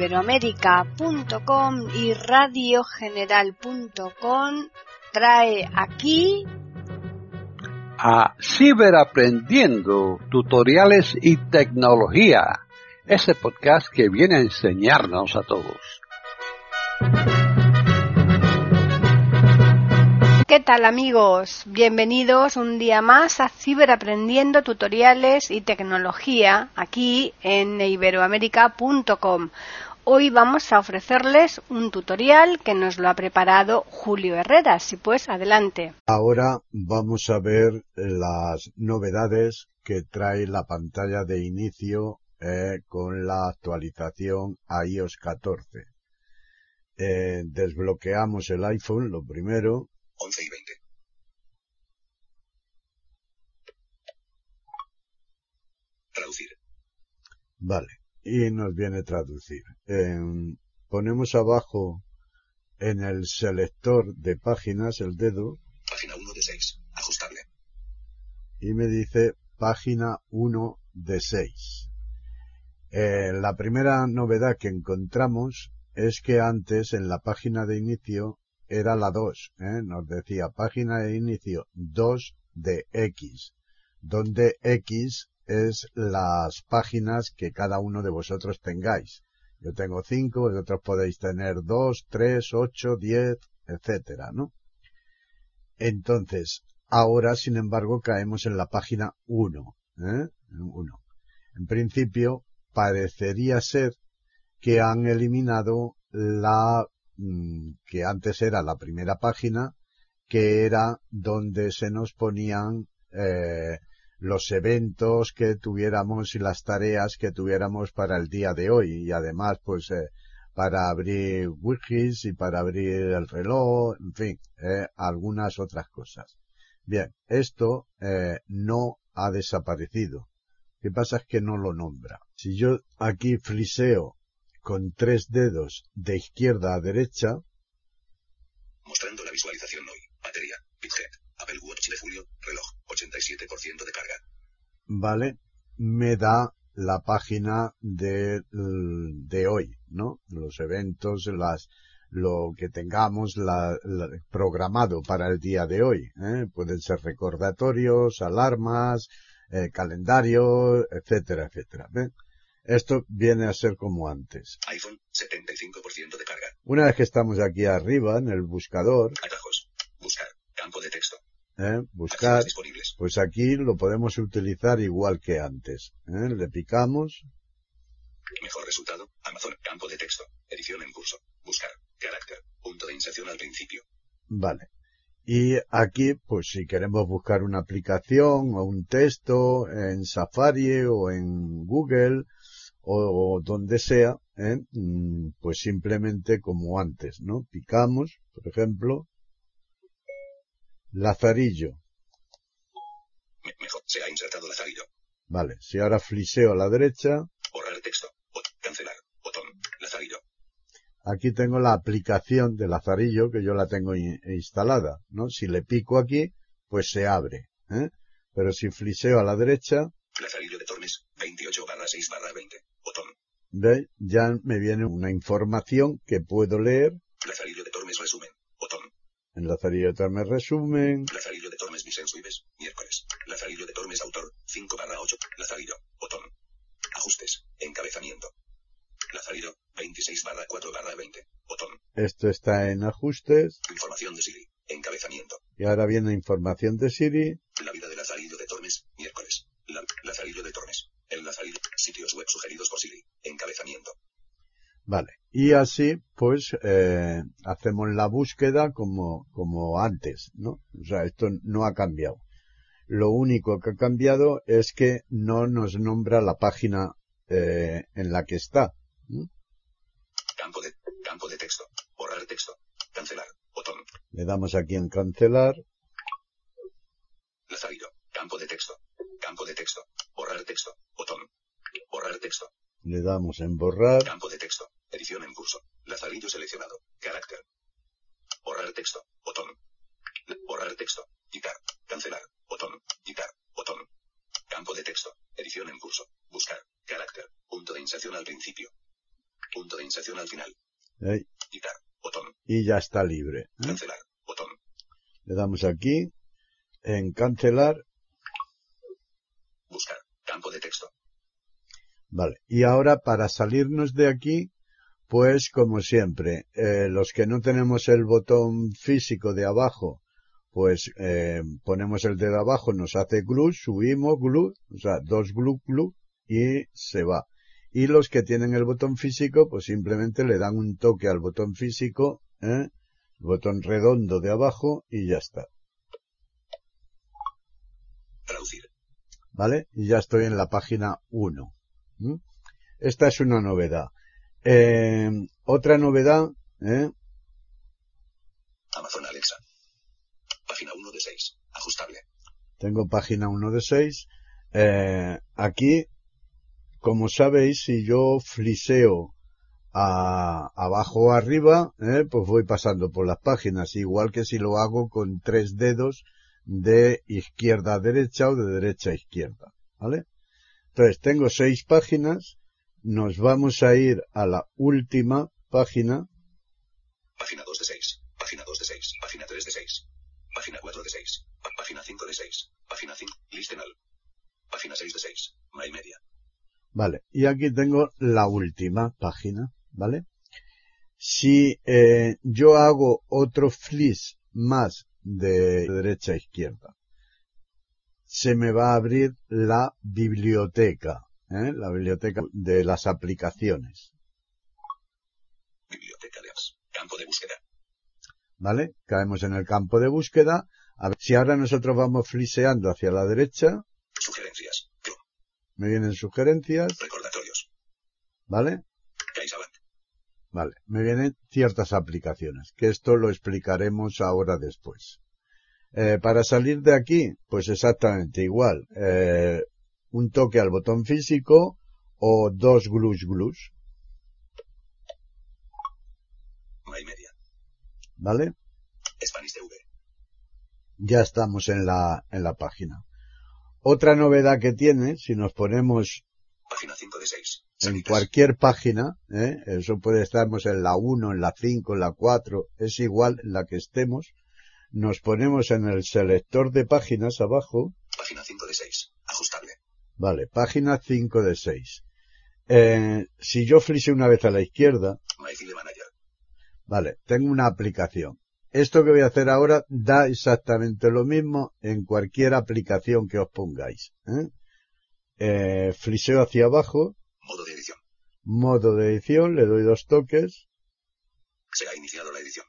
iberoamérica.com y radiogeneral.com trae aquí a Ciberaprendiendo, tutoriales y tecnología, ese podcast que viene a enseñarnos a todos. ¿Qué tal amigos? Bienvenidos un día más a Ciberaprendiendo Tutoriales y Tecnología aquí en iberoamérica.com. Hoy vamos a ofrecerles un tutorial que nos lo ha preparado Julio Herrera. Si pues, adelante. Ahora vamos a ver las novedades que trae la pantalla de inicio eh, con la actualización a iOS 14. Eh, desbloqueamos el iPhone, lo primero, 11 y 20. Traducir. Vale. Y nos viene traducir. ponemos abajo en el selector de páginas el dedo. Página 1 de 6. Ajustable. Y me dice página 1 de 6. Eh, la primera novedad que encontramos es que antes en la página de inicio era la 2, ¿eh? nos decía página de inicio 2 de X, donde X es las páginas que cada uno de vosotros tengáis. Yo tengo 5, vosotros podéis tener 2, 3, 8, 10, etcétera, ¿no? Entonces, ahora, sin embargo, caemos en la página 1, ¿eh? 1. En principio, parecería ser que han eliminado la Mm, que antes era la primera página, que era donde se nos ponían eh, los eventos que tuviéramos y las tareas que tuviéramos para el día de hoy y además pues eh, para abrir wikis y para abrir el reloj, en fin, eh, algunas otras cosas. Bien, esto eh, no ha desaparecido. Lo que pasa es que no lo nombra. Si yo aquí fliseo con tres dedos de izquierda a derecha. Mostrando la visualización hoy. Batería. Bitget. Apple Watch de julio. Reloj. 87% de carga. Vale. Me da la página de, de hoy, ¿no? Los eventos, las, lo que tengamos la, programado para el día de hoy. ¿eh? Pueden ser recordatorios, alarmas, eh, calendario, etcétera, etcétera. ¿ven? Esto viene a ser como antes. iPhone, 75% de carga. Una vez que estamos aquí arriba en el buscador. Atajos. Buscar. Campo de texto. ¿Eh? Buscar. Pues aquí lo podemos utilizar igual que antes. ¿eh? Le picamos. Mejor resultado. Amazon. Campo de texto. Edición en curso. Buscar. Carácter. Punto de inserción al principio. Vale. Y aquí, pues si queremos buscar una aplicación o un texto en Safari o en Google, o, donde sea, ¿eh? Mm, pues simplemente como antes, ¿no? Picamos, por ejemplo, Lazarillo. Mejor, se ha insertado Lazarillo. Vale, si ahora fliseo a la derecha. Borrar el texto. Cancelar. Botón. Lazarillo. Aquí tengo la aplicación de Lazarillo que yo la tengo instalada, ¿no? Si le pico aquí, pues se abre, ¿eh? Pero si fliseo a la derecha. Lazarillo de Tormes, 28 barra 6 barra 20. ¿Ve? Ya me viene una información que puedo leer. Lazarillo de Tormes resumen. Lazarillo de Tormes resumen. Lazarillo de Tormes Vicenzo Ives. Miércoles. Lazarillo de Tormes autor. 5 barra 8. Lazarillo. Botón. Ajustes. Encabezamiento. Lazarillo. 26 barra 4 barra 20. Botón. Esto está en ajustes. Información de Siri. Encabezamiento. Y ahora viene información de Siri. La vida de Lazarillo de Tormes. Miércoles. La, Lazarillo de Tormes. El Lazarillo. Sitios web sugeridos por Siri. Encabezamiento. Vale. Y así, pues, eh, hacemos la búsqueda como, como antes, ¿no? O sea, esto no ha cambiado. Lo único que ha cambiado es que no nos nombra la página eh, en la que está. Campo de, campo de texto. Borrar texto. Cancelar. Botón. Le damos aquí en cancelar. Lazarillo. Campo de texto. Campo de texto. Borrar texto. Botón. Borrar texto. Le damos en borrar. Campo de texto. Edición en curso. Lazarillo seleccionado. Carácter. Borrar texto. Botón. Borrar texto. Quitar. Cancelar. Botón. Quitar. Botón. Campo de texto. Edición en curso. Buscar. Carácter. Punto de inserción al principio. Punto de inserción. y ya está libre. ¿eh? Cancelar. Botón. Le damos aquí en cancelar. Buscar. Campo de texto. Vale. Y ahora para salirnos de aquí, pues como siempre, eh, los que no tenemos el botón físico de abajo, pues eh, ponemos el dedo abajo, nos hace glue, subimos glue, o sea, dos glue glue y se va. Y los que tienen el botón físico, pues simplemente le dan un toque al botón físico, ¿eh? el botón redondo de abajo y ya está. Traducir. ¿Vale? Y ya estoy en la página 1. ¿Mm? Esta es una novedad. Eh, otra novedad, ¿eh? Amazon Alexa. Página 1 de 6. Ajustable. tengo página 1 de 6. Eh, aquí, como sabéis, si yo fliseo a, abajo o arriba, eh, pues voy pasando por las páginas, igual que si lo hago con tres dedos de izquierda a derecha o de derecha a izquierda, ¿vale? Entonces, tengo seis páginas, nos vamos a ir a la última página, Página 2 de 6. Página 2 de 6. Página 3 de 6. Página 4 de 6. Pá- Página 5 de 6. Página 5. Listenal. Página 6 de 6. My Media. Vale, y aquí tengo la última página, ¿vale? Si eh, yo hago otro flis más de derecha a izquierda, se me va a abrir la biblioteca, ¿eh? la biblioteca de las aplicaciones, Biblioteca de apps. Campo de búsqueda. ¿vale? Caemos en el campo de búsqueda. A ver, si ahora nosotros vamos fliseando hacia la derecha, Sugerencias. Me vienen sugerencias, Recordatorios. ¿vale? CaixaBank. Vale, me vienen ciertas aplicaciones, que esto lo explicaremos ahora después. Eh, para salir de aquí, pues exactamente igual. Eh, un toque al botón físico o dos glus glus, My Media. ¿vale? Spanish TV. Ya estamos en la, en la página. Otra novedad que tiene, si nos ponemos Página 5 de 6. en cualquier página, ¿eh? eso puede estarmos en la 1, en la 5, en la 4, es igual en la que estemos, nos ponemos en el selector de páginas abajo, Página 5 de 6. Ajustable. Vale, página 5 de 6. Eh, si yo fliseo una vez a la izquierda, vale, tengo una aplicación. Esto que voy a hacer ahora da exactamente lo mismo en cualquier aplicación que os pongáis. ¿eh? Eh, fliseo hacia abajo, Modo de edición. modo de edición, le doy dos toques. Se ha iniciado la edición.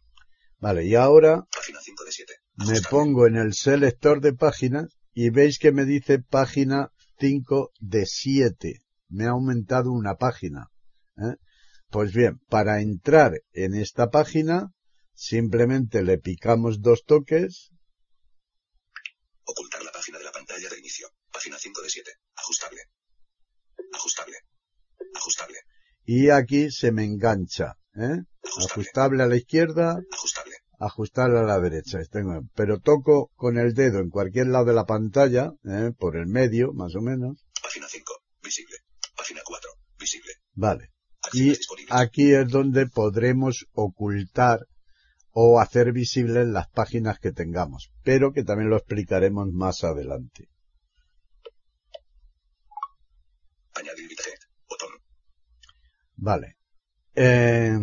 Vale, y ahora Página 5 de 7. me pongo en el selector de páginas y veis que me dice página 5 de 7. Me ha aumentado una página. ¿eh? Pues bien, para entrar en esta página, simplemente le picamos dos toques, Ocultar la página de la pantalla de inicio. Página 5 de 7. Ajustable. Ajustable. Ajustable. y aquí se me engancha. ¿eh? Ajustable. Ajustable a la izquierda, Ajustable. Ajustable a la derecha. Tengo- Pero toco con el dedo en cualquier lado de la pantalla, ¿eh? por el medio, más o menos. Página 5. Visible. Página 4. Visible. Vale. Y aquí es donde podremos ocultar o hacer visibles las páginas que tengamos, pero que también lo explicaremos más adelante. Añadir widget. Botón. Vale. Eh,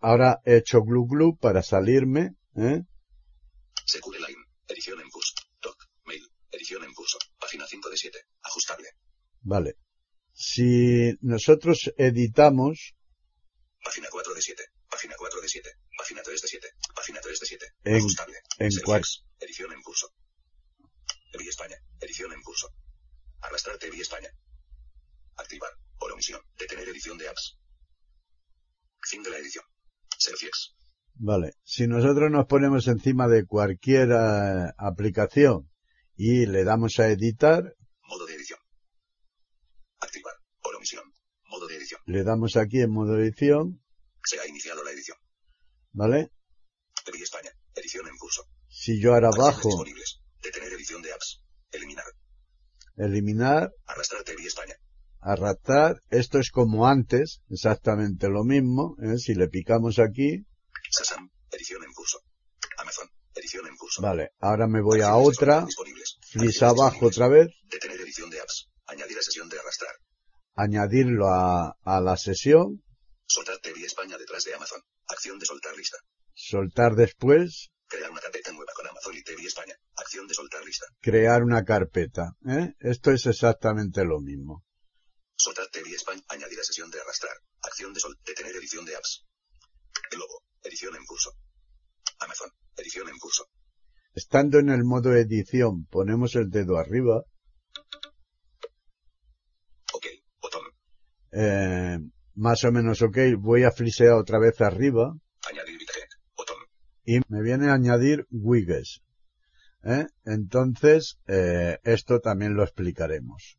ahora he hecho glu glu para salirme. ¿eh? Secure Line. Edición en curso. Doc. Mail. Edición en curso. Página 5 de 7. Ajustable. Vale. Si nosotros editamos Página 4 de 7. Página 4 de 7. Página 3 de 7. Página 3 de 7. En- Ajustable. en cual- Edición en curso. TV España. Edición en curso. Arrastrar TV España. Activar. Por omisión. Detener edición de apps. Fin de la edición. Vale, si nosotros nos ponemos encima de cualquier eh, aplicación y le damos a editar, Modo de edición. Activar. Por omisión. Modo de edición. le damos aquí en modo edición, Se ha iniciado la edición. ¿vale? España. Edición en curso. Si yo ahora Acciones bajo, disponibles. Detener edición de apps. Eliminar. eliminar, Arrastrar TV España. Arrastrar, esto es como antes, exactamente lo mismo, ¿eh? si le picamos aquí, Sasam. Edición en curso. Vale, ahora me voy a otra, disponibles. flis Acciones abajo otra vez, Detener edición de apps. Añadir a sesión de arrastrar. añadirlo a, a la sesión, Soltar TV España detrás de Amazon. Acción de soltar lista. soltar después, Crear una carpeta nueva con Amazon y TV España. Acción de soltar lista. crear una carpeta. ¿eh? Esto es exactamente lo mismo. Soltar TV España. Añadir a sesión de arrastrar. Acción de sol. Detener edición de apps. El logo. Edición en curso. Amazon. Edición en curso. Estando en el modo edición, ponemos el dedo arriba, OK. Botón. eh, más o menos ok, voy a flisear otra vez arriba Añadir widget. Botón. y me viene a añadir widgets. ¿eh? Entonces, eh, esto también lo explicaremos.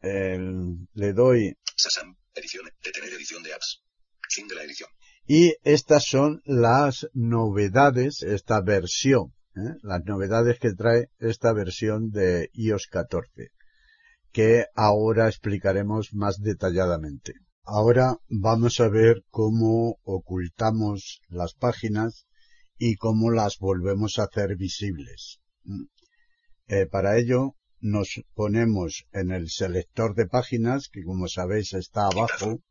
El- le doy Sasam. Edición. Detener edición de apps. Fin de la edición. Y estas son las novedades, esta versión, ¿eh? las novedades que trae esta versión de iOS 14, que ahora explicaremos más detalladamente. Ahora vamos a ver cómo ocultamos las páginas y cómo las volvemos a hacer visibles. ¿Mm? Eh, para ello nos ponemos en el selector de páginas, que como sabéis está abajo,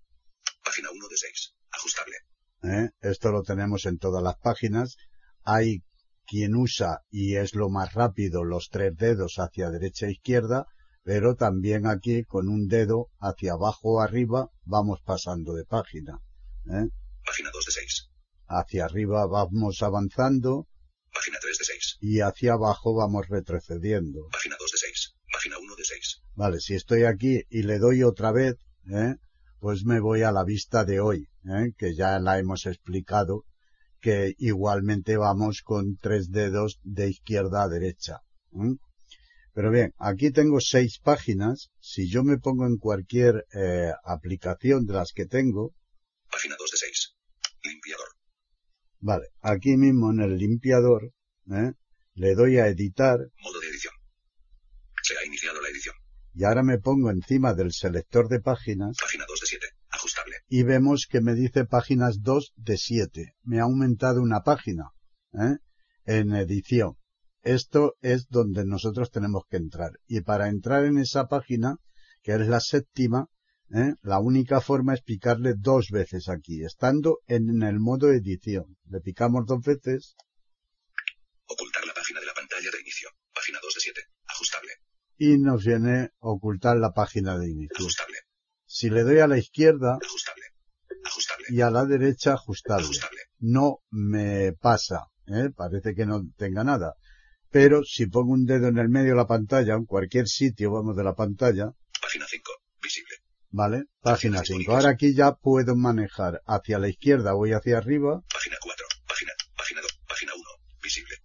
Página 1 de 6. Ajustable. ¿eh? Esto lo tenemos en todas las páginas. Hay quien usa, y es lo más rápido, los tres dedos hacia derecha e izquierda, pero también aquí con un dedo hacia abajo o arriba vamos pasando de página. ¿eh? Página 2 de 6. Hacia arriba vamos avanzando Página 3 de 6. y hacia abajo vamos retrocediendo. Página 2 de 6. Página 1 de 6. Vale, si estoy aquí y le doy otra vez, ¿eh? pues me voy a la vista de hoy, ¿eh? que ya la hemos explicado, que igualmente vamos con tres dedos de izquierda a derecha. ¿eh? Pero bien, aquí tengo seis páginas. Si yo me pongo en cualquier eh, aplicación de las que tengo, Página 2 de 6. Limpiador. vale, aquí mismo en el limpiador, ¿eh? le doy a editar Modo de edición. Se ha iniciado la edición. y ahora me pongo encima del selector de páginas Página 2 de 7. Ajustable. y vemos que me dice páginas 2 de 7. Me ha aumentado una página ¿eh? en edición. Esto es donde nosotros tenemos que entrar. Y para entrar en esa página, que es la séptima, ¿eh? la única forma es picarle dos veces aquí, estando en el modo edición. Le picamos dos veces Ocultar la página de la pantalla de inicio. Página 2 de 7. Ajustable. Y nos viene a ocultar la página de inicio. Ajustable. Si le doy a la izquierda Ajustable. Ajustable. y a la derecha, ajustable. No me pasa, ¿eh? parece que no tenga nada. Pero si pongo un dedo en el medio de la pantalla, en cualquier sitio, vamos, de la pantalla, Página 5. Visible. ¿vale? Página Páginas 5. disponibles. Ahora aquí ya puedo manejar hacia la izquierda, voy hacia arriba Página 4. Página. Página 2. Página 1. Visible.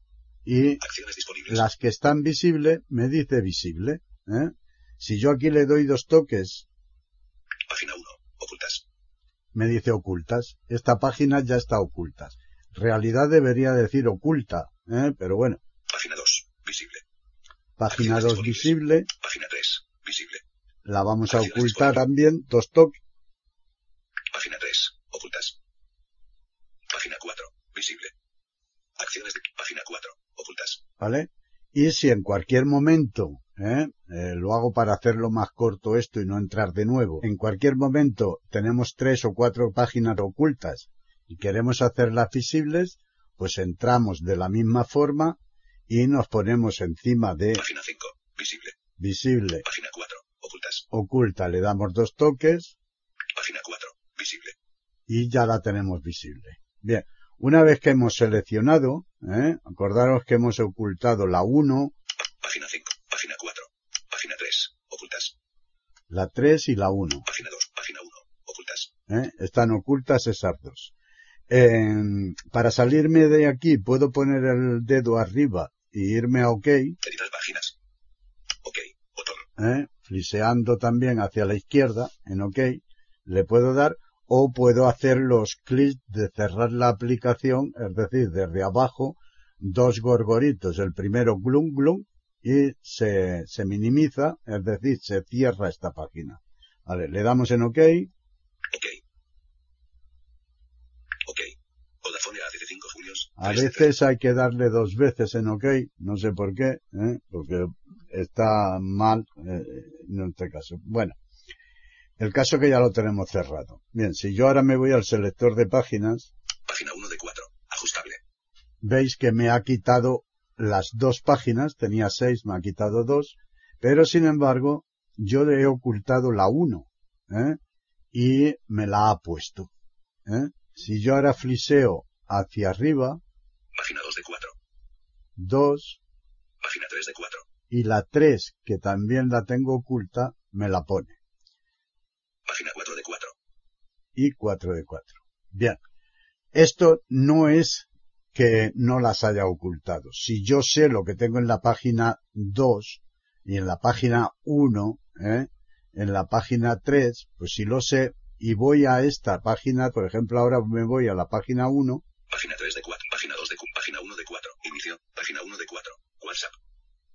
y Acciones las que están visibles me dice visible, ¿eh? Si yo aquí le doy dos toques, Página 1. Ocultas. me dice ocultas. Esta página ya está ocultas. Realidad debería decir oculta, ¿eh? Pero bueno, Página 2. Visible. página Acciones 2 disponibles. visible, Página 3. Visible. la vamos a ocultar también, dos toques. Página 3. Ocultas. Página 4. Visible. Acciones de página 4. Ocultas. ¿Vale? Y si en cualquier momento, ¿eh? Eh, lo hago para hacerlo más corto esto y no entrar de nuevo, en cualquier momento tenemos tres o cuatro páginas ocultas y queremos hacerlas visibles, pues entramos de la misma forma y nos ponemos encima de Página 5. Visible. visible, Página 4. Ocultas. oculta, le damos dos toques Página 4. Visible. y ya la tenemos visible. Bien, una vez que hemos seleccionado, ¿eh? acordaros que hemos ocultado la 1, Página 5. Página 4. Página 3. Ocultas. la 3 y la 1. Página 2. Página 1. Ocultas. ¿eh? Están ocultas esas dos. En- para salirme de aquí puedo poner el dedo arriba y irme a OK, Editar páginas. OK. Botón. ¿eh? fliseando también hacia la izquierda, en OK, le puedo dar o puedo hacer los clics de cerrar la aplicación, es decir, desde abajo, dos gorgoritos, el primero glum glum y se, se minimiza, es decir, se cierra esta página. Vale, le damos en OK, OK. OK. Hola Vodafone ACC5 Julios. A 3 de veces hay que darle dos veces en OK, no sé por qué, ¿eh? porque está mal eh, en este caso. Bueno, el caso que ya lo tenemos cerrado. Bien, si yo ahora me voy al selector de páginas, Página 1 de 4. Ajustable. veis que me ha quitado las dos páginas, tenía seis, me ha quitado dos, pero sin embargo yo le he ocultado la uno, ¿eh? y me la ha puesto. ¿eh? Si yo ahora fliseo hacia arriba, Página 2 de 4. dos, Página 3 de 4. y la tres, que también la tengo oculta, me la pone. Página 4 de 4. Y 4 de 4. Bien. Esto no es que no las haya ocultado. Si yo sé lo que tengo en la página 2 y en la página 1, ¿eh? en la página 3, pues si lo sé y voy a esta página, por ejemplo, ahora me voy a la página 1, Página 3 de 4. Página 2 de 4. Página 1 de 4. Inicio. Página 1 de 4. WhatsApp.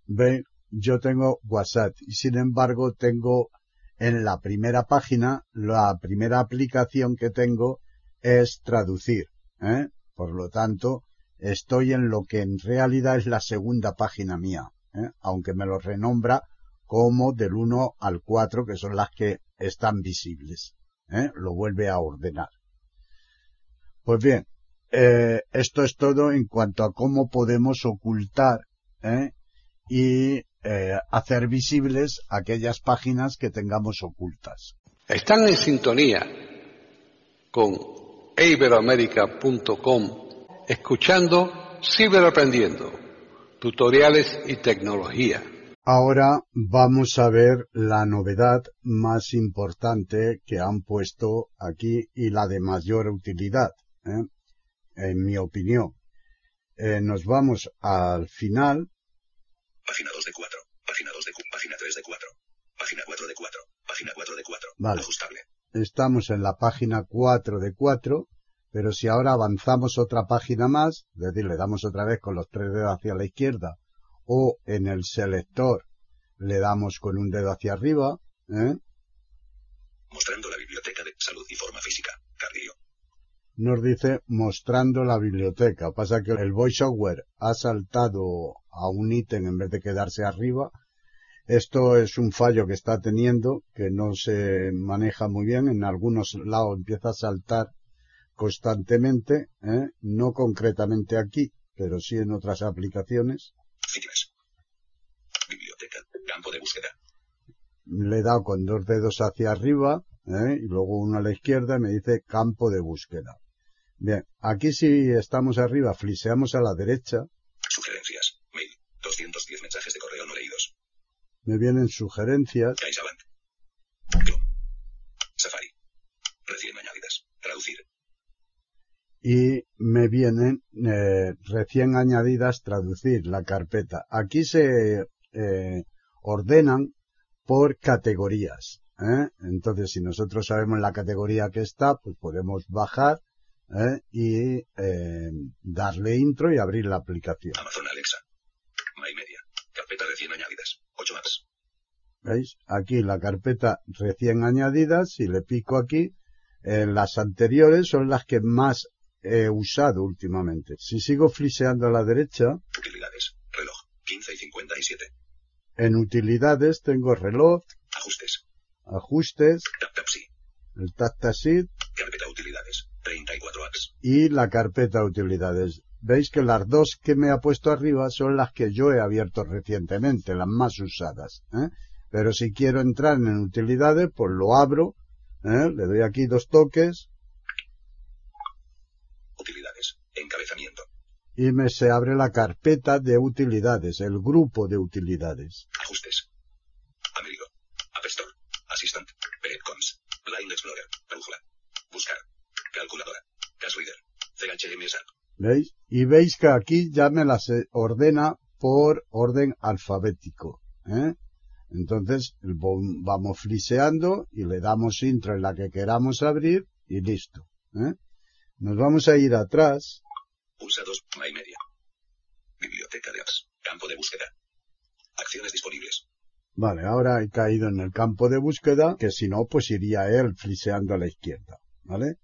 ve, yo tengo WhatsApp y sin embargo tengo en la primera página, la primera aplicación que tengo es traducir. ¿eh? Por lo tanto, estoy en lo que en realidad es la segunda página mía, ¿eh? aunque me lo renombra como del 1 al 4, que son las que están visibles. ¿eh? Lo vuelve a ordenar. Pues bien, eh, esto es todo en cuanto a cómo podemos ocultar ¿eh? y eh, hacer visibles aquellas páginas que tengamos ocultas. Están en sintonía con iberoamerica.com escuchando Ciberaprendiendo, tutoriales y tecnología. Ahora vamos a ver la novedad más importante que han puesto aquí y la de mayor utilidad, ¿eh? en mi opinión. Eh, nos vamos al final Página 2 de 4. Página 2 de 4. Página 3 de 4. Página 4 de 4. Página 4 de 4. Vale. Ajustable. estamos en la página 4 de 4, pero si ahora avanzamos otra página más, es decir, le damos otra vez con los tres dedos hacia la izquierda, o en el selector le damos con un dedo hacia arriba, ¿eh? Mostrando la biblioteca de salud y forma física. Cardio. nos dice mostrando la biblioteca. Pasa que el voiceover ha saltado a un ítem en vez de quedarse arriba. Esto es un fallo que está teniendo, que no se maneja muy bien. En algunos lados empieza a saltar constantemente, ¿eh? no concretamente aquí, pero sí en otras aplicaciones. Biblioteca. Campo de búsqueda. Le he dado con dos dedos hacia arriba ¿eh? y luego uno a la izquierda y me dice campo de búsqueda. Bien, aquí si estamos arriba, fliseamos a la derecha, Sugerencias. Mail. 210 mensajes de correo no leídos. Me vienen sugerencias, CaixaBank. Chrome. Safari. Recién añadidas. Traducir. y me vienen eh, recién añadidas traducir la carpeta. Aquí se eh, ordenan por categorías. ¿eh? Entonces, si nosotros sabemos la categoría que está, pues podemos bajar ¿eh? y eh, darle intro y abrir la aplicación. Amazon Alexa. My Media. Carpeta recién añadidas. 8 apps. ¿Veis? Aquí la carpeta recién añadidas, si le pico aquí, eh, las anteriores son las que más he usado últimamente. Si sigo fliseando a la derecha, Utilidades. Reloj. 15 y 57. en utilidades tengo reloj, Ajustes. ajustes, Tap Tap sí. el Tactasit Carpeta utilidades. 34 apps. y la carpeta utilidades. Veis que las dos que me ha puesto arriba son las que yo he abierto recientemente, las más usadas. ¿eh? Pero si quiero entrar en utilidades, pues lo abro, ¿eh? le doy aquí dos toques Utilidades. Encabezamiento. y me se abre la carpeta de utilidades, el grupo de utilidades. Ajustes. Amerigo. App Store. Assistant. Peretcons. Blind Explorer. Brújula. Buscar. Calculadora. Cash Reader. CHM SAP. ¿Veis? Y veis que aquí ya me las ordena por orden alfabético. ¿eh? Entonces vamos fliseando y le damos intro en la que queramos abrir y listo. ¿eh? Nos vamos a ir atrás. Pulsa 2. My Media. Biblioteca de apps. Campo de búsqueda. Acciones disponibles. Vale, ahora he caído en el campo de búsqueda, que si no, pues iría él fliseando a la izquierda. ¿Vale?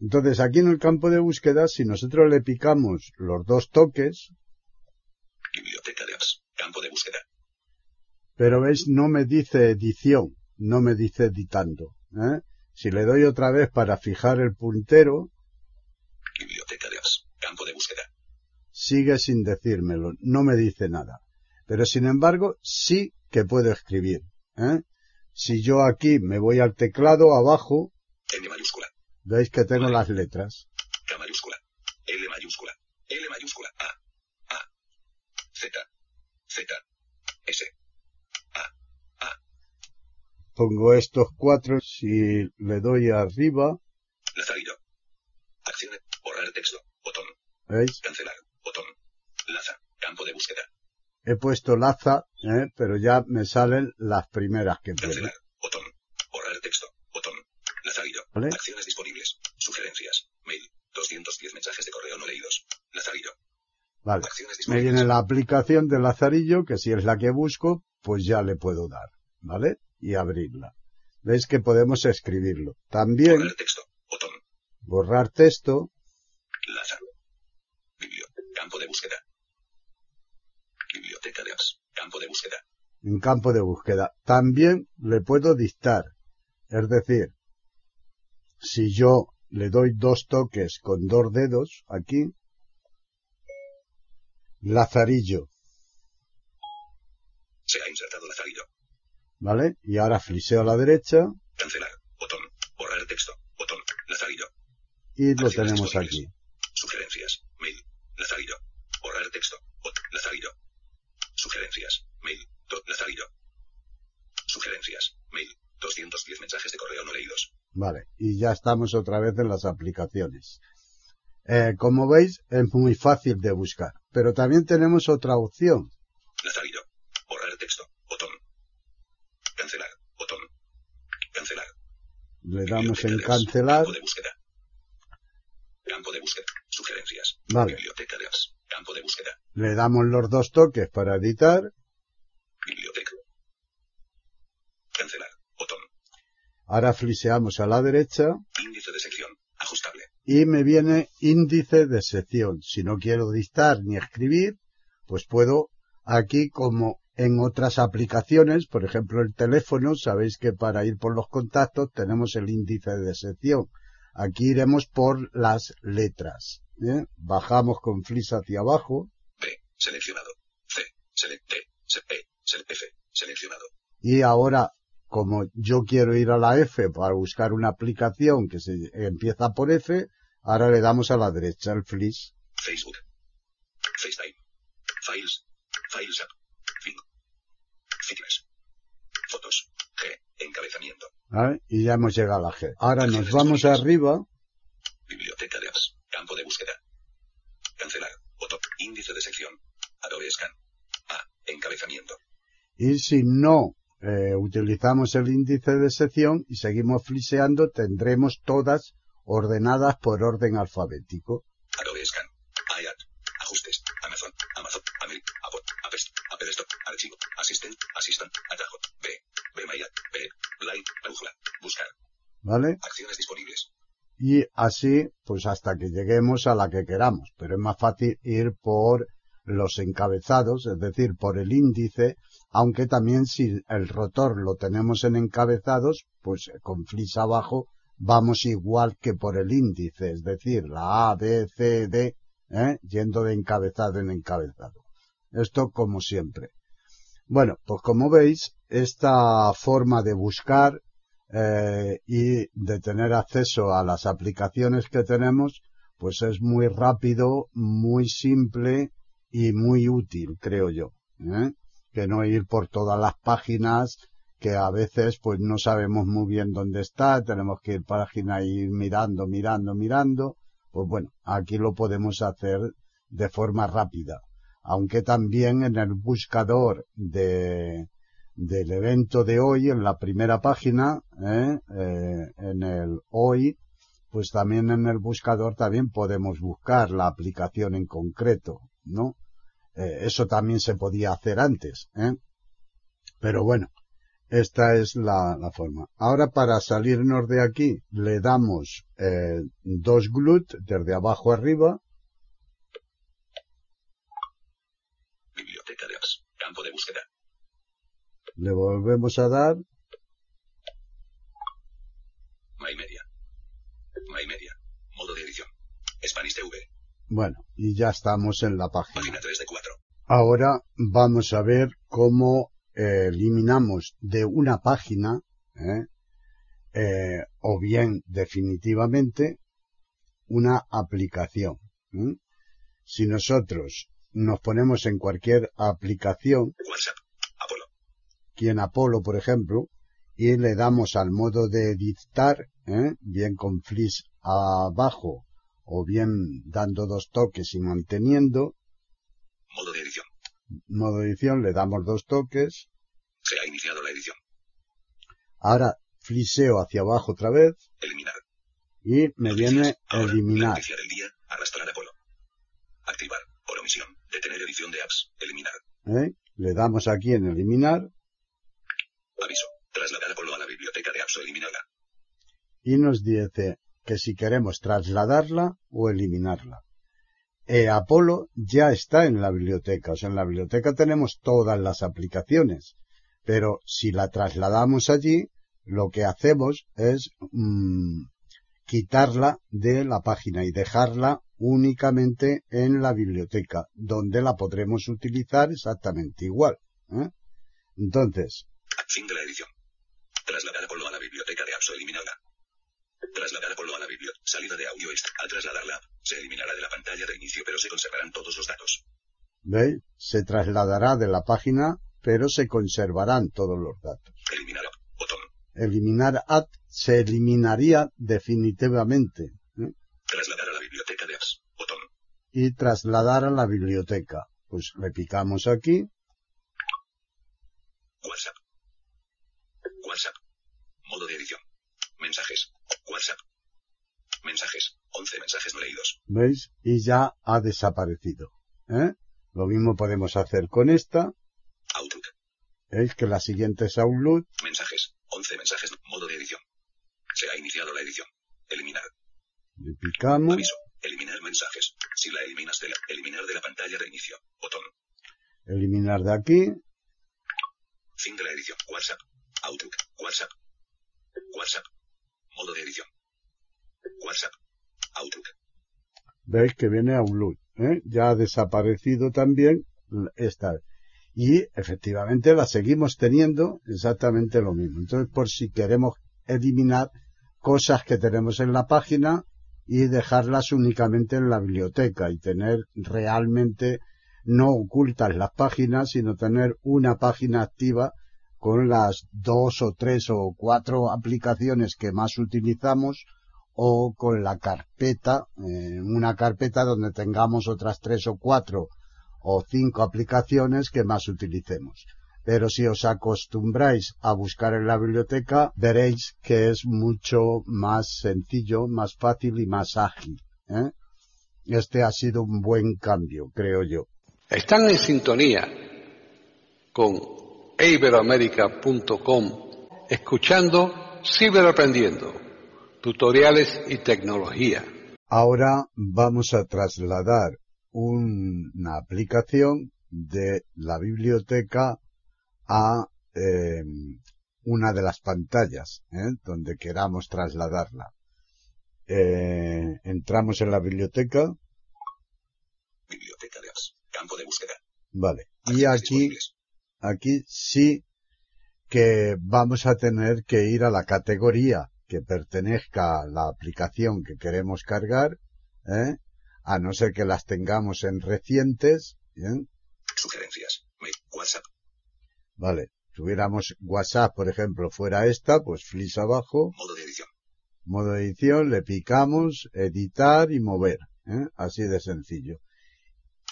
Entonces, aquí en el campo de búsqueda, si nosotros le picamos los dos toques, Biblioteca de apps. Campo de búsqueda. pero veis, no me dice edición, no me dice editando. ¿eh? Si le doy otra vez para fijar el puntero, Biblioteca de apps. Campo de búsqueda. sigue sin decírmelo, no me dice nada. Pero sin embargo, sí que puedo escribir. ¿eh? Si yo aquí me voy al teclado abajo, N. veis que tengo las letras. K mayúscula. L mayúscula. L mayúscula. A. A. Z. Z. S. Pongo estos cuatro, si le doy arriba, Lazarillo. Acciones. Borrar texto. Botón. ¿veis? Cancelar. Botón. Laza. Campo de búsqueda. He puesto laza, ¿eh? pero ya me salen las primeras que. Cancelar. Borrar texto. Botón. Lazarillo. ¿Vale? Acciones disponibles. Sugerencias. Mail. 210 mensajes de correo no leídos. Lazarillo. Vale. Me viene la aplicación de Lazarillo, que si es la que busco, pues ya le puedo dar, ¿vale? Y abrirla. Veis que podemos escribirlo. También Borrar texto. Botón. borrar texto, Laza. Biblio. Campo de búsqueda. Biblioteca de apps. Campo de búsqueda. en campo de búsqueda. También le puedo dictar. Es decir, si yo le doy dos toques con dos dedos aquí, Lazarillo, Se ha insertado Lazarillo. ¿vale? Y ahora fliseo a la derecha Cancelar. Botón. Borrar texto. Botón. Lazarillo. y lo Acciones tenemos disponibles. aquí. Sugerencias. Mail. Lazarillo. Borrar texto. Bot. Lazarillo. Sugerencias. Mail. Do. Lazarillo. Sugerencias. Mail. 210 mensajes de correo no leídos. Vale, y ya estamos otra vez en las aplicaciones. Eh, como veis, es muy fácil de buscar. Pero también tenemos otra opción. Lazarillo. Borrar texto. Botón. Cancelar. Botón. Cancelar. Le damos en cancelar. Campo de búsqueda. Campo de búsqueda. Sugerencias. Vale, Biblioteca de apps. Campo de búsqueda. le damos los dos toques para editar. Biblioteca. Cancelar. Botón. Ahora fliseamos a la derecha Índice de sección. Ajustable. y me viene índice de sección. Si no quiero dictar ni escribir, pues puedo aquí como en otras aplicaciones, por ejemplo el teléfono, sabéis que para ir por los contactos tenemos el índice de sección. Aquí iremos por las letras. ¿eh? Bajamos con flis hacia abajo B. Seleccionado. C. Select E. F. Seleccionado. y ahora como yo quiero ir a la F para buscar una aplicación que se empieza por F, ahora le damos a la derecha el flis Facebook. FaceTime. Files. Files App. Fin. Fitness. Fotos. G. Encabezamiento. ¿vale? y ya hemos llegado a la G. Ahora nos vamos arriba Biblioteca de apps. Campo de búsqueda. Cancelar. Botón. Índice de sección. Adobe Scan. A. Encabezamiento. y si no eh, utilizamos el índice de sección y seguimos fliseando, tendremos todas ordenadas por orden alfabético. Adobe Scan. IAT. Ajustes. Amazon. Amazon. America. Apple. Apest. Apple Store. Archivo. Asistent. Assistant. Atajo. B. B. Mayat. B. Blind. Brújula. Buscar. ¿Vale? Acciones disponibles. y así pues hasta que lleguemos a la que queramos. Pero es más fácil ir por los encabezados, es decir, por el índice, aunque también si el rotor lo tenemos en encabezados, pues con flis abajo vamos igual que por el índice, es decir, la A, B, C, D, ¿eh? yendo de encabezado en encabezado. Esto como siempre. Bueno, pues como veis, esta forma de buscar eh, y de tener acceso a las aplicaciones que tenemos, pues es muy rápido, muy simple y muy útil, creo yo. ¿eh? Que no ir por todas las páginas que a veces pues no sabemos muy bien dónde está, tenemos que ir página y ir mirando, mirando, mirando. Pues bueno, aquí lo podemos hacer de forma rápida. Aunque también en el buscador de, del evento de hoy, en la primera página, ¿eh? Eh, en el hoy, pues también en el buscador también podemos buscar la aplicación en concreto, ¿no? Eh, eso también se podía hacer antes, ¿eh? Pero bueno, Esta es la, la forma. Ahora para salirnos de aquí le damos eh, dos glut desde abajo arriba. Biblioteca de apps. Campo de búsqueda. Le volvemos a dar. My Media. My Media. Modo de edición. Spanish TV. Bueno, y ya estamos en la página. Página 3 de 4. Ahora vamos a ver cómo eh, eliminamos de una página, ¿eh? Eh, o bien definitivamente, una aplicación. Si nosotros nos ponemos en cualquier aplicación, WhatsApp. Apolo. aquí en Apolo, por ejemplo, y le damos al modo de editar, ¿eh? bien con flis abajo, o bien dando dos toques y manteniendo, Modo de edición. modo edición, le damos dos toques, Se ha iniciado la edición. ahora fliseo hacia abajo otra vez, Eliminar. y me viene Ahora, eliminar. Día. Arrastrar. Activar. Por omisión. Detener edición de apps. Eliminar. ¿eh? Le damos aquí en eliminar, Aviso. Trasladar Apolo a la biblioteca de apps o eliminarla. y nos dice que si queremos trasladarla o eliminarla. Eh, Apolo ya está en la biblioteca, o sea, en la biblioteca tenemos todas las aplicaciones, pero si la trasladamos allí, lo que hacemos es mm, quitarla de la página y dejarla únicamente en la biblioteca, donde la podremos utilizar exactamente igual. ¿eh? Entonces, Fin de la edición. Trasladar Apolo a la biblioteca de apps o eliminarla. Trasladar Apolo a la biblioteca. Salida de audio extra. Al trasladarla, se eliminará de la pantalla de inicio pero se conservarán todos los datos. ¿veis? Se trasladará de la página, pero se conservarán todos los datos. Eliminar app. Botón. eliminar at se eliminaría definitivamente ¿eh? Trasladar a la biblioteca de apps. Botón. y trasladar a la biblioteca. Pues le picamos aquí, WhatsApp. WhatsApp. Modo de edición. Mensajes. WhatsApp. Mensajes. 11 mensajes no leídos. ¿veis? Y ya ha desaparecido. ¿eh? Lo mismo podemos hacer con esta. Outlook. ¿Veis que la siguiente es Outlook? Mensajes. 11 mensajes. Modo de edición. Se ha iniciado la edición. Eliminar. Le picamos, Aviso. Eliminar mensajes. Si la eliminas de la, eliminar de la pantalla de inicio. Botón. eliminar de aquí, Fin de la edición. WhatsApp. Outlook. WhatsApp. WhatsApp. Modo de edición. WhatsApp. Outlook. veis que viene Outlook. ¿eh? Ya ha desaparecido también esta. Y efectivamente la seguimos teniendo exactamente lo mismo. Entonces, por si queremos eliminar cosas que tenemos en la página y dejarlas únicamente en la biblioteca y tener realmente no ocultas las páginas, sino tener una página activa con las dos o tres o cuatro aplicaciones que más utilizamos o con la carpeta, eh, una carpeta donde tengamos otras tres o cuatro o cinco aplicaciones que más utilicemos. Pero si os acostumbráis a buscar en la biblioteca, veréis que es mucho más sencillo, más fácil y más ágil. ¿eh? Este ha sido un buen cambio, creo yo. Están en sintonía con iberoamerica.com escuchando Ciberaprendiendo, tutoriales y tecnología. Ahora vamos a trasladar una aplicación de la biblioteca a eh, una de las pantallas, ¿eh? donde queramos trasladarla. Eh, entramos en la biblioteca, Biblioteca de apps. Campo de búsqueda. vale, y aquí, disponibles. Aquí sí que vamos a tener que ir a la categoría que pertenezca a la aplicación que queremos cargar, ¿eh? a no ser que las tengamos en recientes, ¿bien? Sugerencias. Mail. WhatsApp. Vale, tuviéramos WhatsApp, por ejemplo, fuera esta, pues flis abajo, Modo de edición. modo edición, le picamos, editar y mover, ¿eh? así de sencillo.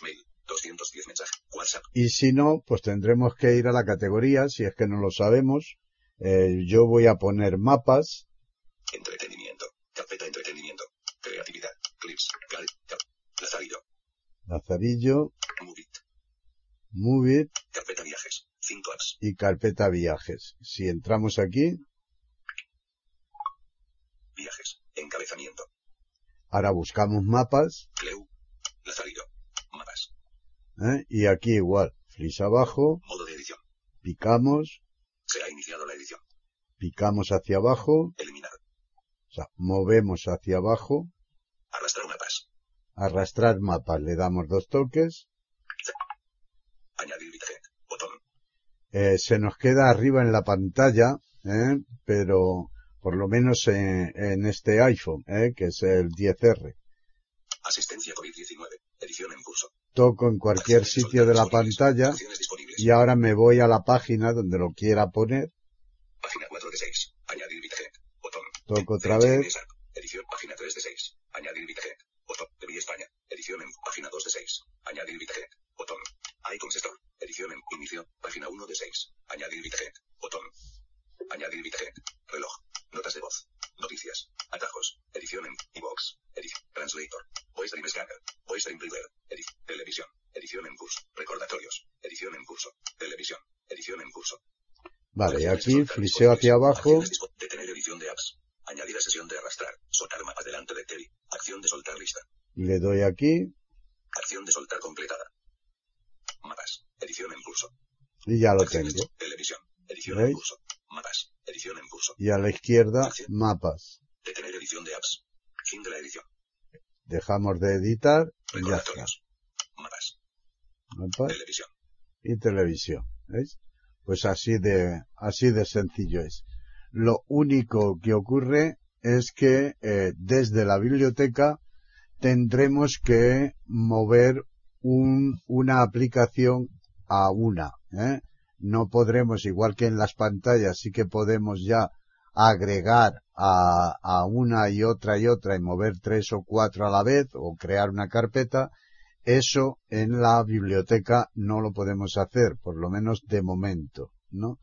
Mail. 210 mensajes. WhatsApp. Y si no, pues tendremos que ir a la categoría, si es que no lo sabemos. Eh, yo voy a poner mapas, Entretenimiento. Carpeta entretenimiento. Creatividad. Clips. Cal. Cap. Lazarillo. Lazarillo, Movit. Move It Carpeta viajes. 5 apps. y carpeta viajes. Si entramos aquí, Viajes. Encabezamiento. ahora buscamos mapas. ¿Eh? y aquí igual, flis abajo, Modo de edición. picamos, Se ha iniciado la edición. picamos hacia abajo, Eliminar. o sea, movemos hacia abajo, Arrastrar mapas. arrastrar mapas, le damos dos toques, Añadir bitget. Botón. eh, se nos queda arriba en la pantalla, ¿eh? pero por lo menos en, en este iPhone, ¿eh? que es el 10R. Asistencia COVID-19. Edición en curso. Toco en cualquier sitio de la pantalla y ahora me voy a la página donde lo quiera poner, Página 4 de 6. Añadir. Botón. toco otra vez. Edición página 3 de 6. Añadir. Botón. De España. Edición en página 2 de 6. Añadir bitget. Botón. Icons Store. Edición en inicio. Página 1 de 6. Añadir bitget. Botón. Añadir bitget. Reloj. Notas de voz. Noticias. Atajos. Edición en iBox. Edición. Translator. Voice Dream Scanner. Voice Dream Reader. Edición. Televisión. Edición en curso. Recordatorios. Edición en curso. Televisión. Edición en curso. Vale, y aquí fliseo hacia abajo, Detener edición de apps. Añadir a sesión de arrastrar. Soltar mapa delante de Terry. Acción de soltar lista. le doy aquí Acción de soltar completada. Mapas. Edición en curso. y ya lo tengo. Televisión. Edición ¿Veis? en curso. Mapas. Edición en curso. Y a la izquierda, mapas. Detener edición de apps. Fin de la edición. Dejamos de editar y ya está. Recordatorios. Mapas. Mapas Televisión. y televisión. ¿Veis? Pues así de, así de sencillo es. Lo único que ocurre es que eh, desde la biblioteca tendremos que mover un, una aplicación a una. ¿eh? No podremos, igual que en las pantallas, sí que podemos ya agregar a, a una y otra y otra y mover tres o cuatro a la vez o crear una carpeta. Eso en la biblioteca no lo podemos hacer, por lo menos de momento, ¿no?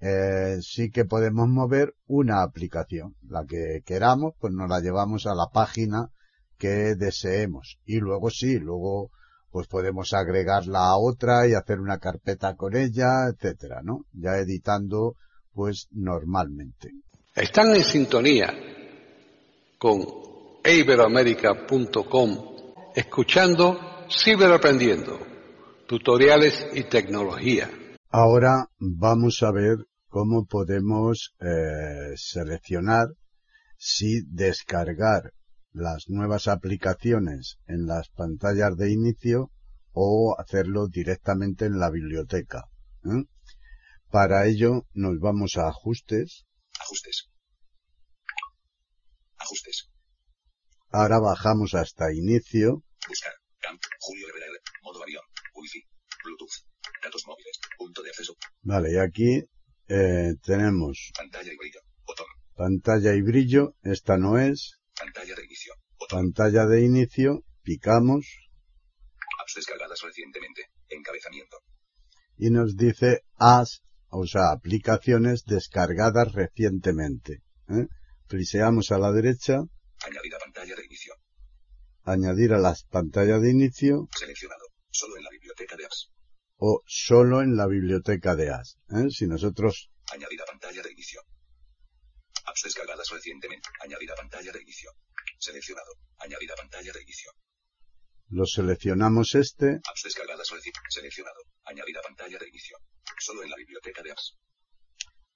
Eh, sí que podemos mover una aplicación, la que queramos, pues nos la llevamos a la página que deseemos. Y luego sí, luego pues podemos agregarla a otra y hacer una carpeta con ella, etcétera, ¿no? Ya editando pues normalmente. Están en sintonía con iberoamerica.com escuchando Ciberaprendiendo, tutoriales y tecnología. Ahora vamos a ver cómo podemos eh, seleccionar si descargar las nuevas aplicaciones en las pantallas de inicio o hacerlo directamente en la biblioteca. ¿eh? Para ello nos vamos a ajustes. Ajustes. Ajustes. Ahora bajamos hasta inicio. Buscar. Julio Rivera. Modo avión. Wi-Fi. Bluetooth. Datos móviles. Punto de acceso. Vale, y aquí eh, tenemos Pantalla y brillo. Botón. pantalla y brillo. Esta no es. Pantalla de inicio. Botón. Pantalla de inicio. Picamos Apps descargadas recientemente. Encabezamiento. y nos dice as, o sea, aplicaciones descargadas recientemente. ¿eh? Fliseamos a la derecha, Añadir a pantalla de inicio. Añadir a las pantallas de inicio Seleccionado. Solo en la biblioteca de apps. o solo en la biblioteca de as. ¿eh? Si nosotros Añadir a pantalla de inicio. Apps descargadas recientemente. Añadir a pantalla de inicio. Seleccionado. Añadir a pantalla de inicio. lo seleccionamos este, Apps descargadas recientemente. Seleccionado. Añadir a pantalla de inicio. Solo en la biblioteca de apps.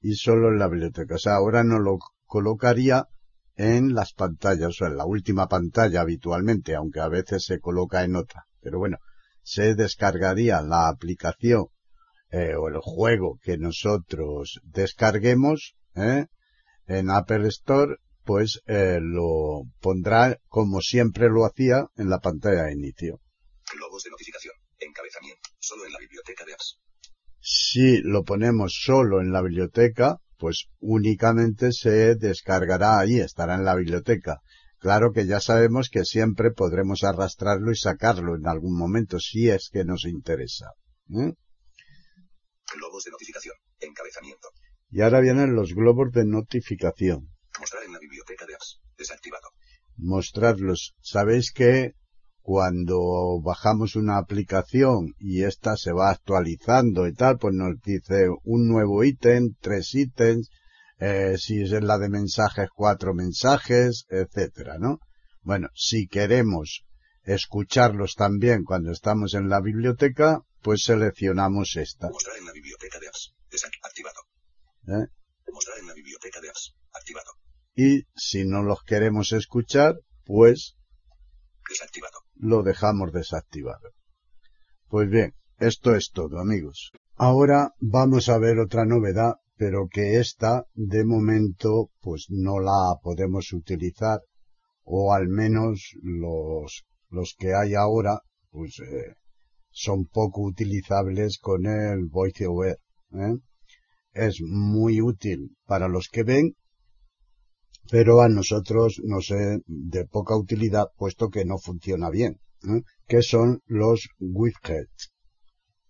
y solo en la biblioteca. O sea, ahora no lo colocaría en las pantallas, o en la última pantalla habitualmente, aunque a veces se coloca en otra. Pero bueno, se descargaría la aplicación eh, o el juego que nosotros descarguemos ¿eh? en Apple Store, pues eh, lo pondrá como siempre lo hacía en la pantalla de inicio. Globos de notificación. Encabezamiento. Solo en la biblioteca de apps. Si lo ponemos solo en la biblioteca, pues únicamente se descargará ahí, estará en la biblioteca. Claro que ya sabemos que siempre podremos arrastrarlo y sacarlo en algún momento, si es que nos interesa. ¿eh? Globos de notificación. Encabezamiento. Y ahora vienen los globos de notificación. Mostrar en la biblioteca de apps. Desactivado. Mostrarlos. Sabéis que cuando bajamos una aplicación y esta se va actualizando y tal, pues nos dice un nuevo ítem, tres ítems, eh, si es la de mensajes, cuatro mensajes, etcétera, ¿no? Bueno, si queremos escucharlos también cuando estamos en la biblioteca, pues seleccionamos esta. Mostrar en la biblioteca de apps. Desactivado. ¿eh? Mostrar en la biblioteca de apps. Activado. Y si no los queremos escuchar, pues Desactivado. Lo dejamos desactivado. Pues bien, esto es todo, amigos. Ahora vamos a ver otra novedad, pero que esta, de momento, pues no la podemos utilizar, o al menos los, los que hay ahora, pues eh, son poco utilizables con el VoiceOver. ¿eh? Es muy útil para los que ven, pero a nosotros nos es de poca utilidad puesto que no funciona bien, ¿eh? que son los widgets.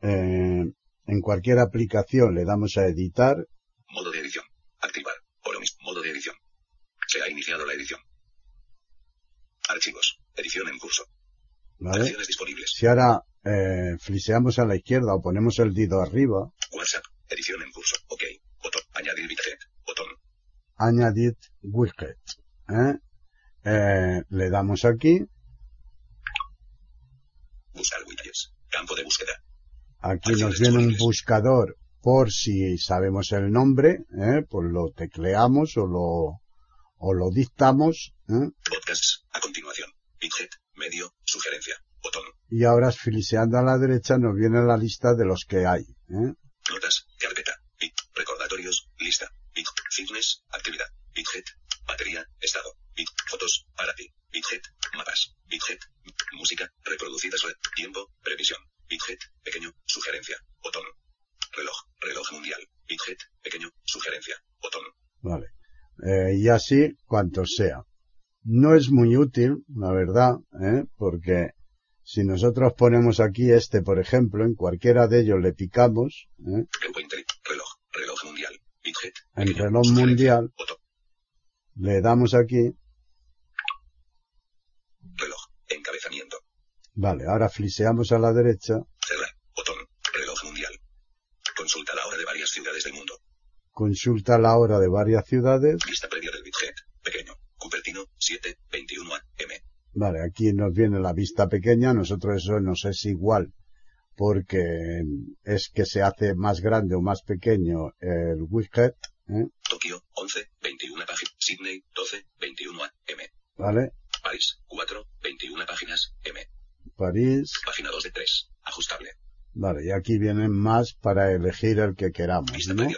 Eh, en cualquier aplicación le damos a editar, Modo de edición. Activar. Lo mismo. Modo de edición. Se ha iniciado la edición. Archivos. Edición en curso. ¿vale? Acciones disponibles. Si ahora eh, fliseamos a la izquierda o ponemos el dedo arriba, WhatsApp. Edición en curso. Ok. Botón. Añadir bitget. Botón. Añadir widget. ¿eh? Eh, le damos aquí, Buscar widgets. Campo de búsqueda. aquí Acciones nos viene un buscador por si sabemos el nombre, ¿eh? pues lo tecleamos o lo, o lo dictamos, ¿eh? Podcasts. A continuación. Widget. Medio. Sugerencia. Botón. y ahora fliseando a la derecha nos viene la lista de los que hay. ¿eh? Notas. Carpeta. Bit. Recordatorios. Lista. Fitness. Actividad. Bitget. Batería. Estado. Bit. Fotos. Para ti. Bitget. Mapas. Bitget. Música. Reproducidas. Red. Tiempo. Previsión. Bitget. Pequeño. Sugerencia. Botón. Reloj. Reloj mundial. Bitget. Pequeño. Sugerencia. Botón. Vale. Eh, y así cuanto sea. No es muy útil, la verdad, ¿eh? porque si nosotros ponemos aquí este, por ejemplo, en cualquiera de ellos le picamos, ¿eh? Reloj. Reloj mundial. En reloj mundial, le damos aquí, Reloj. Encabezamiento. vale, ahora fliseamos a la derecha, Cerrar. Botón. Reloj mundial. Consulta la hora de varias ciudades del mundo. consulta la hora de varias ciudades, Lista previa del Bitget. Pequeño. Cupertino. 7. 21 AM. vale, aquí nos viene la vista pequeña, nosotros eso nos es igual, porque es que se hace más grande o más pequeño el widget, ¿eh? Tokio, 11, 21 páginas. Sydney, 12, 21 AM. ¿vale? París, 4, 21 páginas, M. París, Página 2 de 3. Ajustable. Vale, y aquí vienen más para elegir el que queramos, ¿no? del.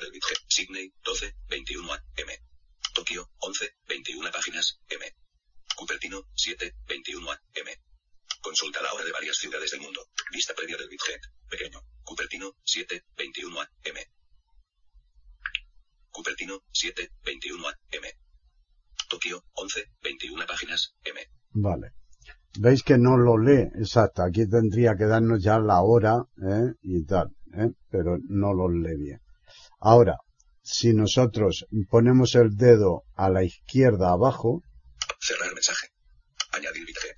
Sydney, 12, 21 AM. Tokio, 11, 21 páginas, M. Cupertino, 7, 21 AM. Consulta la hora de varias ciudades del mundo. Vista previa del Bitget. Pequeño. Cupertino, 7, 21 AM. Cupertino, 7, 21 AM. Tokio, 11, 21 páginas, M. Vale. Veis que no lo lee, exacto. Aquí tendría que darnos ya la hora, ¿eh? Y tal, ¿eh? Pero no lo lee bien. Ahora, si nosotros ponemos el dedo a la izquierda abajo, Cerrar mensaje. Añadir bitget.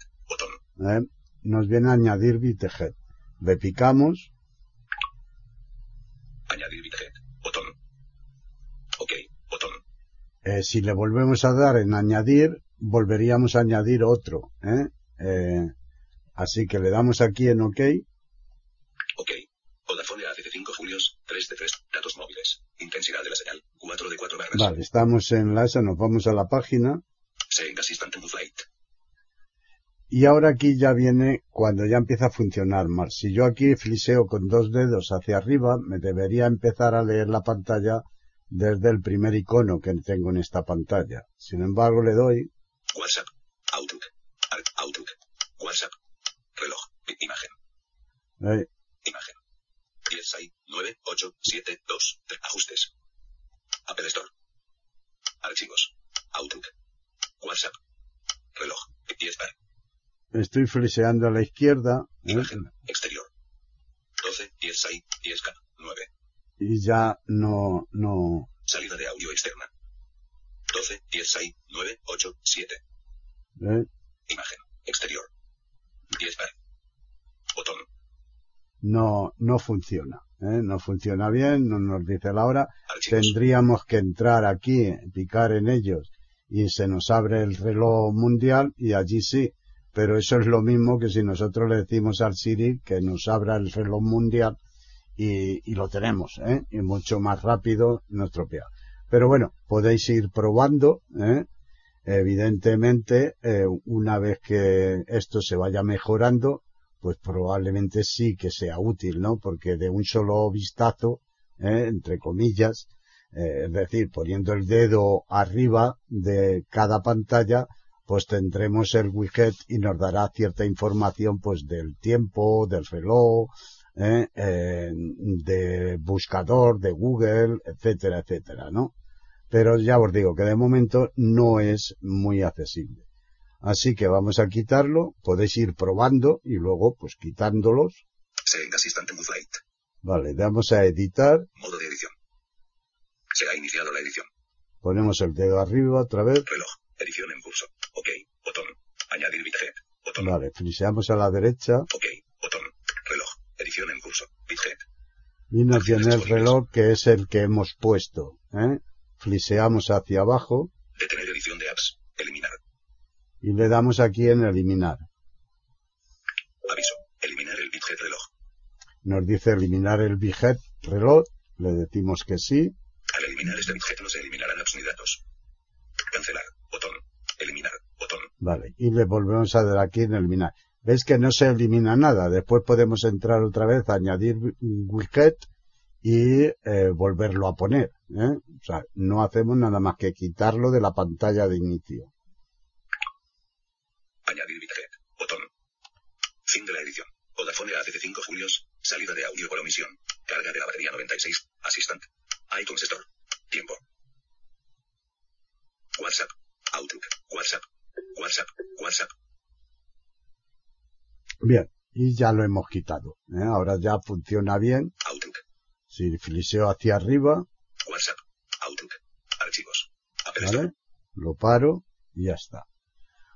¿Eh? Nos viene a añadir bitget. Le picamos, Añadir bitget. Botón. Ok. Botón. eh, si le volvemos a dar en añadir, volveríamos a añadir otro, ¿eh? Eh, así que le damos aquí en OK, Ok. Vodafone hace 5 julios, 3 de 3, datos móviles. Intensidad de la señal, 4 de 4 barras. Vale, estamos en la esa, nos vamos a la página Flight. Y ahora aquí ya viene cuando ya empieza a funcionar mal. Si yo aquí fliseo con dos dedos hacia arriba, me debería empezar a leer la pantalla desde el primer icono que tengo en esta pantalla. Sin embargo, le doy, WhatsApp. Outlook. Outlook. WhatsApp. Reloj. Imagen. eh, Imagen. 10 ahí. 9, 8, 7, 2, 3. Ajustes. Apple Store. Archivos. Outlook. WhatsApp. Reloj. Y estar. Estoy fliseando a la izquierda ¿eh? Imagen. Exterior. 12, 10 ahí. 10K. 9. y ya no, no, Salida de audio externa. 12, 10 ahí. 9, 8, 7. ¿eh? Imagen. Exterior. 10 bar. Botón. No, no funciona. ¿eh? No funciona bien, no nos dice la hora. Archivos. Tendríamos que entrar aquí, picar en ellos y se nos abre el reloj mundial y allí sí. Pero eso es lo mismo que si nosotros le decimos al Siri que nos abra el reloj mundial y, y lo tenemos, ¿eh? Y mucho más rápido, no estropeado. Pero bueno, podéis ir probando, ¿eh? Evidentemente, eh, una vez que esto se vaya mejorando, pues probablemente sí que sea útil, ¿no? Porque de un solo vistazo, ¿eh? entre comillas, eh, es decir, poniendo el dedo arriba de cada pantalla, pues tendremos el widget y nos dará cierta información pues del tiempo, del reloj, ¿eh? Eh, de buscador, de Google, etcétera, etcétera, ¿no? Pero ya os digo que de momento no es muy accesible. Así que vamos a quitarlo, podéis ir probando y luego pues quitándolos. Setting Assistant Move Light. Vale, damos a editar, Modo de edición. Se ha iniciado la edición. ponemos el dedo arriba otra vez, Reloj. Edición en curso. Ok. Botón. Añadir bithead. Botón. vale, fliseamos a la derecha Ok. Botón. Reloj. Edición en curso. Bithead. y nos viene el reloj que es el que hemos puesto, ¿eh? Fliseamos hacia abajo Detener edición de apps. Eliminar. y le damos aquí en eliminar. Aviso. Eliminar el bithead reloj. Nos dice eliminar el bijet reloj, le decimos que sí, Al eliminar este bithead no se eliminarán apps ni datos. Cancelar. Eliminar. Botón. vale, y le volvemos a dar aquí en eliminar. ¿Ves que no se elimina nada? Después podemos entrar otra vez, añadir widget y eh, volverlo a poner. ¿eh? O sea, no hacemos nada más que quitarlo de la pantalla de inicio. Añadir bithead. Botón. Fin de la edición. Vodafone hace 5 julios. Salida de audio por omisión. Carga de la batería 96. Assistant. iTunes Store. Tiempo. WhatsApp. Outlook. WhatsApp. WhatsApp. WhatsApp. Bien, y ya lo hemos quitado. ¿eh? Ahora ya funciona bien. Outlook. Si fliseo hacia arriba, WhatsApp. Outlook. Archivos. ¿vale? Lo paro y ya está.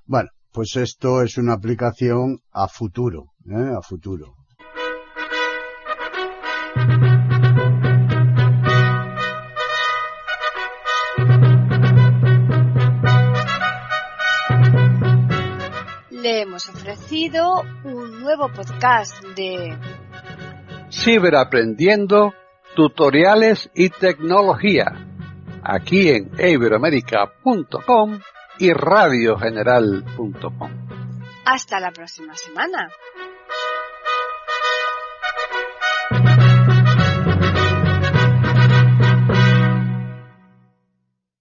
Bueno, pues esto es una aplicación a futuro, ¿eh? a futuro. Hemos ofrecido un nuevo podcast de Ciberaprendiendo, tutoriales y tecnología. Aquí en iberoamerica.com y radiogeneral.com. Hasta la próxima semana.